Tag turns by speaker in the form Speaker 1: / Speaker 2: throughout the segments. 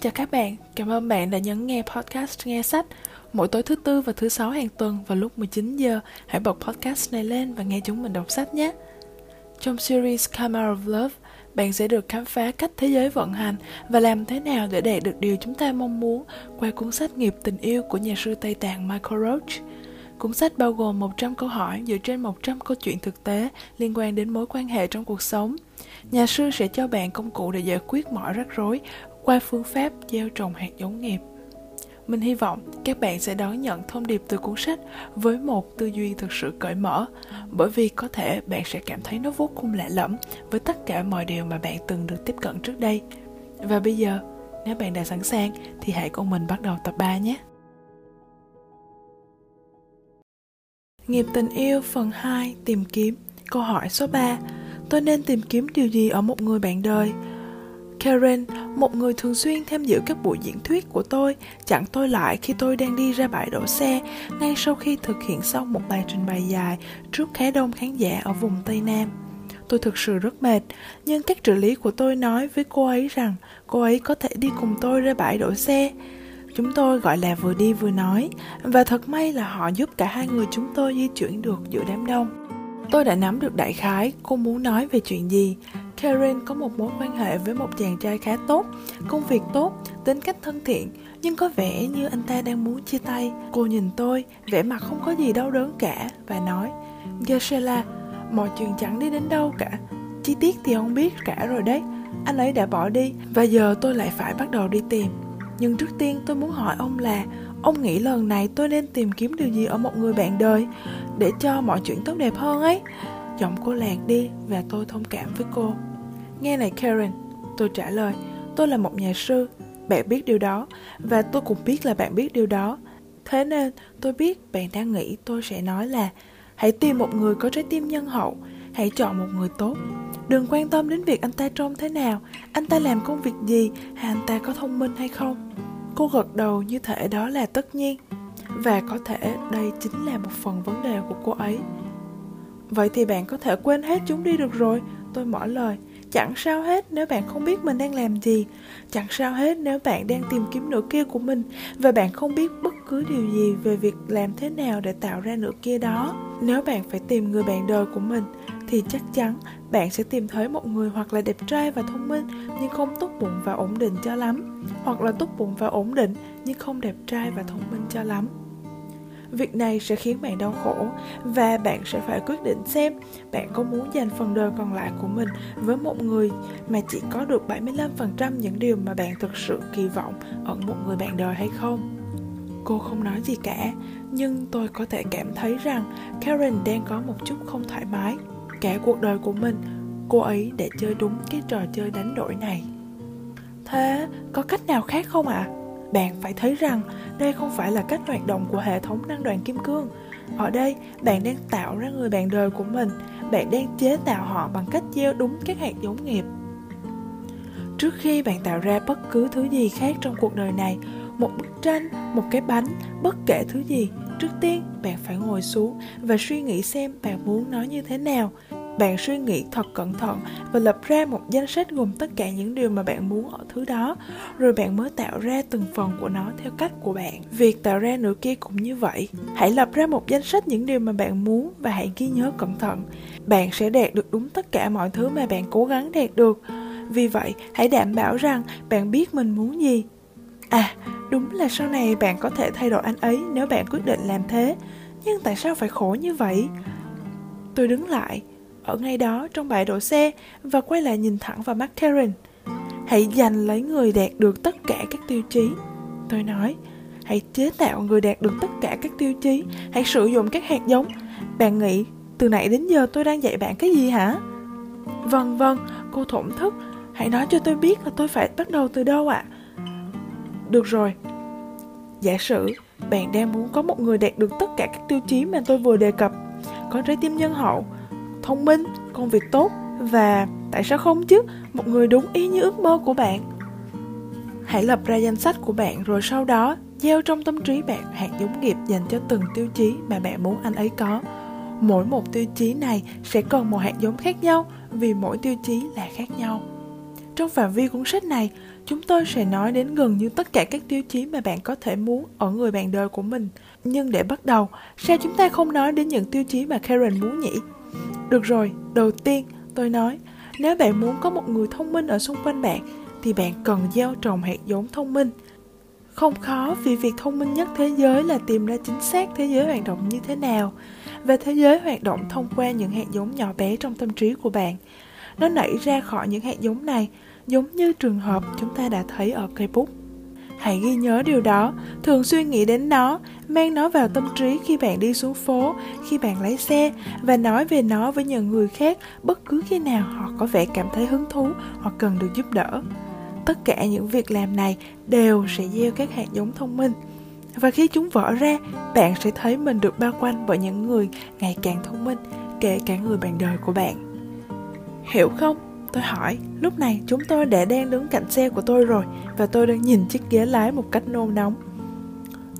Speaker 1: Chào các bạn, cảm ơn bạn đã nhấn nghe podcast Nghe Sách. Mỗi tối thứ tư và thứ sáu hàng tuần vào lúc 19 giờ, hãy bật podcast này lên và nghe chúng mình đọc sách nhé. Trong series Karma of Love, bạn sẽ được khám phá cách thế giới vận hành và làm thế nào để đạt được điều chúng ta mong muốn qua cuốn sách Nghiệp tình yêu của nhà sư Tây Tạng Michael Roach. Cuốn sách bao gồm 100 câu hỏi dựa trên 100 câu chuyện thực tế liên quan đến mối quan hệ trong cuộc sống. Nhà sư sẽ cho bạn công cụ để giải quyết mọi rắc rối qua phương pháp gieo trồng hạt giống nghiệp. Mình hy vọng các bạn sẽ đón nhận thông điệp từ cuốn sách với một tư duy thực sự cởi mở, bởi vì có thể bạn sẽ cảm thấy nó vô cùng lạ lẫm với tất cả mọi điều mà bạn từng được tiếp cận trước đây. Và bây giờ, nếu bạn đã sẵn sàng thì hãy cùng mình bắt đầu tập 3 nhé. Nghiệp tình yêu phần 2 tìm kiếm Câu hỏi số 3 Tôi nên tìm kiếm điều gì ở một người bạn đời? Karen, một người thường xuyên tham dự các buổi diễn thuyết của tôi, chặn tôi lại khi tôi đang đi ra bãi đổ xe, ngay sau khi thực hiện xong một bài trình bày dài trước khá đông khán giả ở vùng Tây Nam. Tôi thực sự rất mệt, nhưng các trợ lý của tôi nói với cô ấy rằng cô ấy có thể đi cùng tôi ra bãi đổ xe. Chúng tôi gọi là vừa đi vừa nói, và thật may là họ giúp cả hai người chúng tôi di chuyển được giữa đám đông. Tôi đã nắm được đại khái cô muốn nói về chuyện gì. Karen có một mối quan hệ với một chàng trai khá tốt, công việc tốt, tính cách thân thiện, nhưng có vẻ như anh ta đang muốn chia tay. Cô nhìn tôi, vẻ mặt không có gì đau đớn cả và nói, Gisela, mọi chuyện chẳng đi đến đâu cả. Chi tiết thì không biết cả rồi đấy. Anh ấy đã bỏ đi và giờ tôi lại phải bắt đầu đi tìm. Nhưng trước tiên tôi muốn hỏi ông là Ông nghĩ lần này tôi nên tìm kiếm điều gì ở một người bạn đời Để cho mọi chuyện tốt đẹp hơn ấy Giọng cô lạc đi và tôi thông cảm với cô Nghe này, Karen, Tôi trả lời, Tôi là một nhà sư, Bạn biết điều đó, Và tôi cũng biết là bạn biết điều đó. Thế nên, tôi biết bạn đang nghĩ tôi sẽ nói là, Hãy tìm một người có trái tim nhân hậu, Hãy chọn một người tốt. Đừng quan tâm đến việc anh ta trông thế nào, Anh ta làm công việc gì, Hay anh ta có thông minh hay không. Cô gật đầu như thể đó là tất nhiên. Và có thể đây chính là một phần vấn đề của cô ấy. Vậy thì bạn có thể quên hết chúng đi được rồi, Tôi mở lời. Chẳng sao hết nếu bạn không biết mình đang làm gì. Chẳng sao hết nếu bạn đang tìm kiếm nửa kia của mình Và bạn không biết bất cứ điều gì về việc làm thế nào để tạo ra nửa kia đó. Nếu bạn phải tìm người bạn đời của mình, Thì chắc chắn bạn sẽ tìm thấy một người hoặc là đẹp trai và thông minh, Nhưng không tốt bụng và ổn định cho lắm. Hoặc là tốt bụng và ổn định, nhưng không đẹp trai và thông minh cho lắm. Việc này sẽ khiến bạn đau khổ và bạn sẽ phải quyết định xem bạn có muốn dành phần đời còn lại của mình với một người mà chỉ có được 75% những điều mà bạn thực sự kỳ vọng ở một người bạn đời hay không. Cô không nói gì cả, nhưng tôi có thể cảm thấy rằng Karen đang có một chút không thoải mái. Cả cuộc đời của mình, cô ấy đã chơi đúng cái trò chơi đánh đổi này. Thế có cách nào khác không ạ? À? Bạn phải thấy rằng đây không phải là cách hoạt động của hệ thống năng đoàn kim cương. Ở đây, bạn đang tạo ra người bạn đời của mình. Bạn đang chế tạo họ bằng cách gieo đúng các hạt giống nghiệp. Trước khi bạn tạo ra bất cứ thứ gì khác trong cuộc đời này, một bức tranh, một cái bánh, bất kể thứ gì, trước tiên bạn phải ngồi xuống và suy nghĩ xem bạn muốn nó như thế nào bạn suy nghĩ thật cẩn thận và lập ra một danh sách gồm tất cả những điều mà bạn muốn ở thứ đó. Rồi bạn mới tạo ra từng phần của nó theo cách của bạn. Việc tạo ra nửa kia cũng như vậy. Hãy lập ra một danh sách những điều mà bạn muốn và hãy ghi nhớ cẩn thận. Bạn sẽ đạt được đúng tất cả mọi thứ mà bạn cố gắng đạt được. Vì vậy, hãy đảm bảo rằng bạn biết mình muốn gì. À đúng là sau này bạn có thể thay đổi anh ấy nếu bạn quyết định làm thế. Nhưng tại sao phải khổ như vậy? Tôi đứng lại ở ngay đó trong bãi đổ xe và quay lại nhìn thẳng vào mắt Karen. Hãy giành lấy người đạt được tất cả các tiêu chí. Tôi nói, hãy chế tạo người đạt được tất cả các tiêu chí, hãy sử dụng các hạt giống. Bạn nghĩ, từ nãy đến giờ tôi đang dạy bạn cái gì hả? Vâng vâng, cô thổn thức, hãy nói cho tôi biết là tôi phải bắt đầu từ đâu ạ? À? Được rồi, giả sử bạn đang muốn có một người đạt được tất cả các tiêu chí mà tôi vừa đề cập có trái tim nhân hậu thông minh công việc tốt. Và tại sao không chứ? Một người đúng ý như ước mơ của bạn. Hãy lập ra danh sách của bạn rồi sau đó gieo trong tâm trí bạn hạt giống nghiệp dành cho từng tiêu chí mà bạn muốn anh ấy có. Mỗi một tiêu chí này sẽ cần một hạt giống khác nhau vì mỗi tiêu chí là khác nhau. Trong phạm vi cuốn sách này, chúng tôi sẽ nói đến gần như tất cả các tiêu chí mà bạn có thể muốn ở người bạn đời của mình. Nhưng để bắt đầu, sao chúng ta không nói đến những tiêu chí mà Karen muốn nhỉ? Được rồi, đầu tiên, tôi nói, nếu bạn muốn có một người thông minh ở xung quanh bạn, thì bạn cần gieo trồng hạt giống thông minh. Không khó vì việc thông minh nhất thế giới là tìm ra chính xác thế giới hoạt động như thế nào và thế giới hoạt động thông qua những hạt giống nhỏ bé trong tâm trí của bạn. Nó nảy ra khỏi những hạt giống này, giống như trường hợp chúng ta đã thấy ở cây bút. Hãy ghi nhớ điều đó, thường xuyên nghĩ đến nó, mang nó vào tâm trí khi bạn đi xuống phố, khi bạn lái xe và nói về nó với những người khác bất cứ khi nào họ có vẻ cảm thấy hứng thú hoặc cần được giúp đỡ. Tất cả những việc làm này đều sẽ gieo các hạt giống thông minh. Và khi chúng vỡ ra, bạn sẽ thấy mình được bao quanh bởi những người ngày càng thông minh, kể cả người bạn đời của bạn. Hiểu không? Tôi hỏi, lúc này chúng tôi đã đang đứng cạnh xe của tôi rồi và tôi đang nhìn chiếc ghế lái một cách nôn nóng.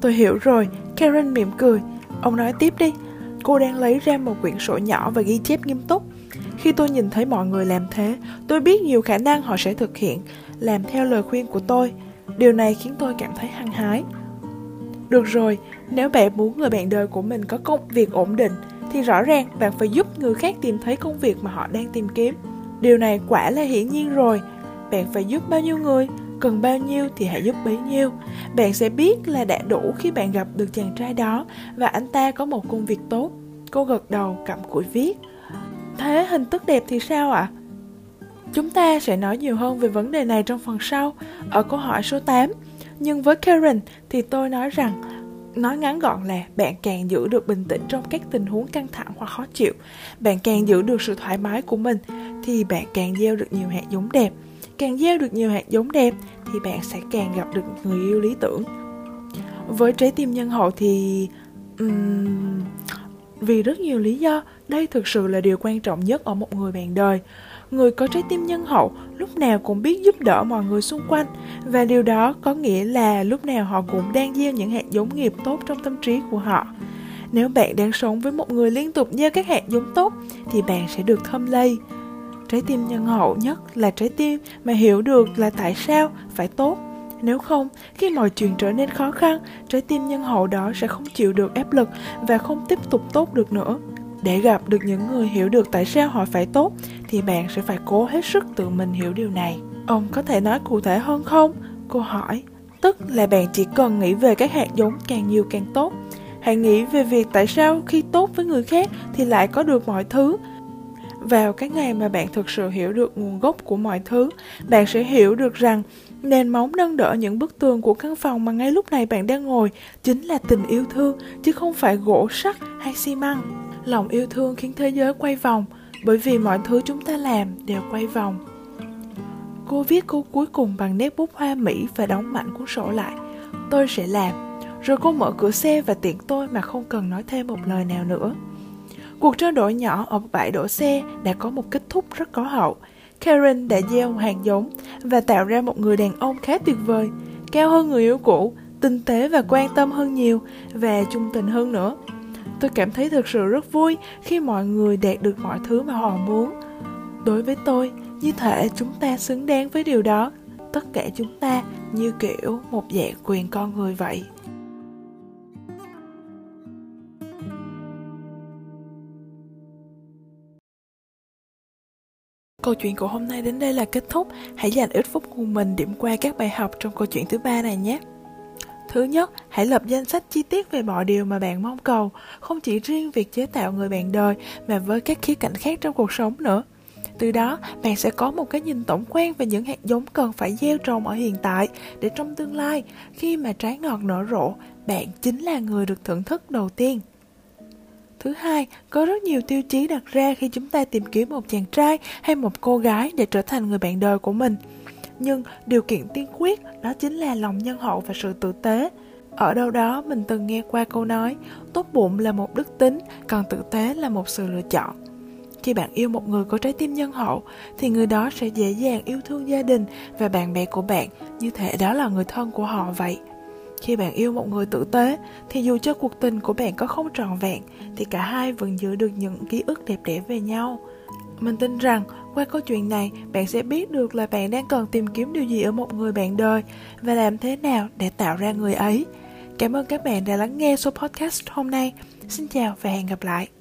Speaker 1: Tôi hiểu rồi, Karen mỉm cười. Ông nói tiếp đi. Cô đang lấy ra một quyển sổ nhỏ và ghi chép nghiêm túc. Khi tôi nhìn thấy mọi người làm thế, tôi biết nhiều khả năng họ sẽ thực hiện, làm theo lời khuyên của tôi. Điều này khiến tôi cảm thấy hăng hái. Được rồi, nếu bạn muốn người bạn đời của mình có công việc ổn định, thì rõ ràng bạn phải giúp người khác tìm thấy công việc mà họ đang tìm kiếm. Điều này quả là hiển nhiên rồi. Bạn phải giúp bao nhiêu người, cần bao nhiêu thì hãy giúp bấy nhiêu. Bạn sẽ biết là đã đủ khi bạn gặp được chàng trai đó và anh ta có một công việc tốt. Cô gật đầu cầm cụi viết. Thế hình thức đẹp thì sao ạ? À? Chúng ta sẽ nói nhiều hơn về vấn đề này trong phần sau, ở câu hỏi số 8. Nhưng với Karen thì tôi nói rằng Nói ngắn gọn là bạn càng giữ được bình tĩnh trong các tình huống căng thẳng hoặc khó chịu, bạn càng giữ được sự thoải mái của mình thì bạn càng gieo được nhiều hạt giống đẹp. Càng gieo được nhiều hạt giống đẹp thì bạn sẽ càng gặp được người yêu lý tưởng. Với trái tim nhân hậu thì um, vì rất nhiều lý do, đây thực sự là điều quan trọng nhất ở một người bạn đời người có trái tim nhân hậu lúc nào cũng biết giúp đỡ mọi người xung quanh. Và điều đó có nghĩa là lúc nào họ cũng đang gieo những hạt giống nghiệp tốt trong tâm trí của họ. Nếu bạn đang sống với một người liên tục gieo các hạt giống tốt, thì bạn sẽ được thâm lây. Trái tim nhân hậu nhất là trái tim mà hiểu được là tại sao phải tốt. Nếu không, khi mọi chuyện trở nên khó khăn, trái tim nhân hậu đó sẽ không chịu được áp lực và không tiếp tục tốt được nữa để gặp được những người hiểu được tại sao họ phải tốt, thì bạn sẽ phải cố hết sức tự mình hiểu điều này. Ông có thể nói cụ thể hơn không? Cô hỏi. Tức là bạn chỉ cần nghĩ về các hạt giống càng nhiều càng tốt. Hãy nghĩ về việc tại sao khi tốt với người khác thì lại có được mọi thứ. Vào cái ngày mà bạn thực sự hiểu được nguồn gốc của mọi thứ, bạn sẽ hiểu được rằng nền móng nâng đỡ những bức tường của căn phòng mà ngay lúc này bạn đang ngồi chính là tình yêu thương, chứ không phải gỗ sắt hay xi măng lòng yêu thương khiến thế giới quay vòng, bởi vì mọi thứ chúng ta làm đều quay vòng. Cô viết câu cuối cùng bằng nét bút hoa mỹ và đóng mạnh cuốn sổ lại. Tôi sẽ làm. Rồi cô mở cửa xe và tiện tôi mà không cần nói thêm một lời nào nữa. Cuộc trao đổi nhỏ ở bãi đổ xe đã có một kết thúc rất có hậu. Karen đã gieo hàng giống và tạo ra một người đàn ông khá tuyệt vời, cao hơn người yêu cũ, tinh tế và quan tâm hơn nhiều và trung tình hơn nữa tôi cảm thấy thực sự rất vui khi mọi người đạt được mọi thứ mà họ muốn đối với tôi, như thể chúng ta xứng đáng với điều đó tất cả chúng ta như kiểu một dạng quyền con người vậy Câu chuyện của hôm nay đến đây là kết thúc. Hãy dành ít phút của mình điểm qua các bài học trong câu chuyện thứ ba này nhé. Thứ nhất, hãy lập danh sách chi tiết về mọi điều mà bạn mong cầu, không chỉ riêng việc chế tạo người bạn đời mà với các khía cạnh khác trong cuộc sống nữa. Từ đó, bạn sẽ có một cái nhìn tổng quan về những hạt giống cần phải gieo trồng ở hiện tại để trong tương lai, khi mà trái ngọt nở rộ, bạn chính là người được thưởng thức đầu tiên. Thứ hai, có rất nhiều tiêu chí đặt ra khi chúng ta tìm kiếm một chàng trai hay một cô gái để trở thành người bạn đời của mình nhưng điều kiện tiên quyết đó chính là lòng nhân hậu và sự tử tế. Ở đâu đó mình từng nghe qua câu nói, tốt bụng là một đức tính, còn tử tế là một sự lựa chọn. Khi bạn yêu một người có trái tim nhân hậu, thì người đó sẽ dễ dàng yêu thương gia đình và bạn bè của bạn, như thể đó là người thân của họ vậy. Khi bạn yêu một người tử tế, thì dù cho cuộc tình của bạn có không tròn vẹn, thì cả hai vẫn giữ được những ký ức đẹp đẽ về nhau. Mình tin rằng, qua câu chuyện này, bạn sẽ biết được là bạn đang cần tìm kiếm điều gì ở một người bạn đời và làm thế nào để tạo ra người ấy. Cảm ơn các bạn đã lắng nghe số podcast hôm nay. Xin chào và hẹn gặp lại.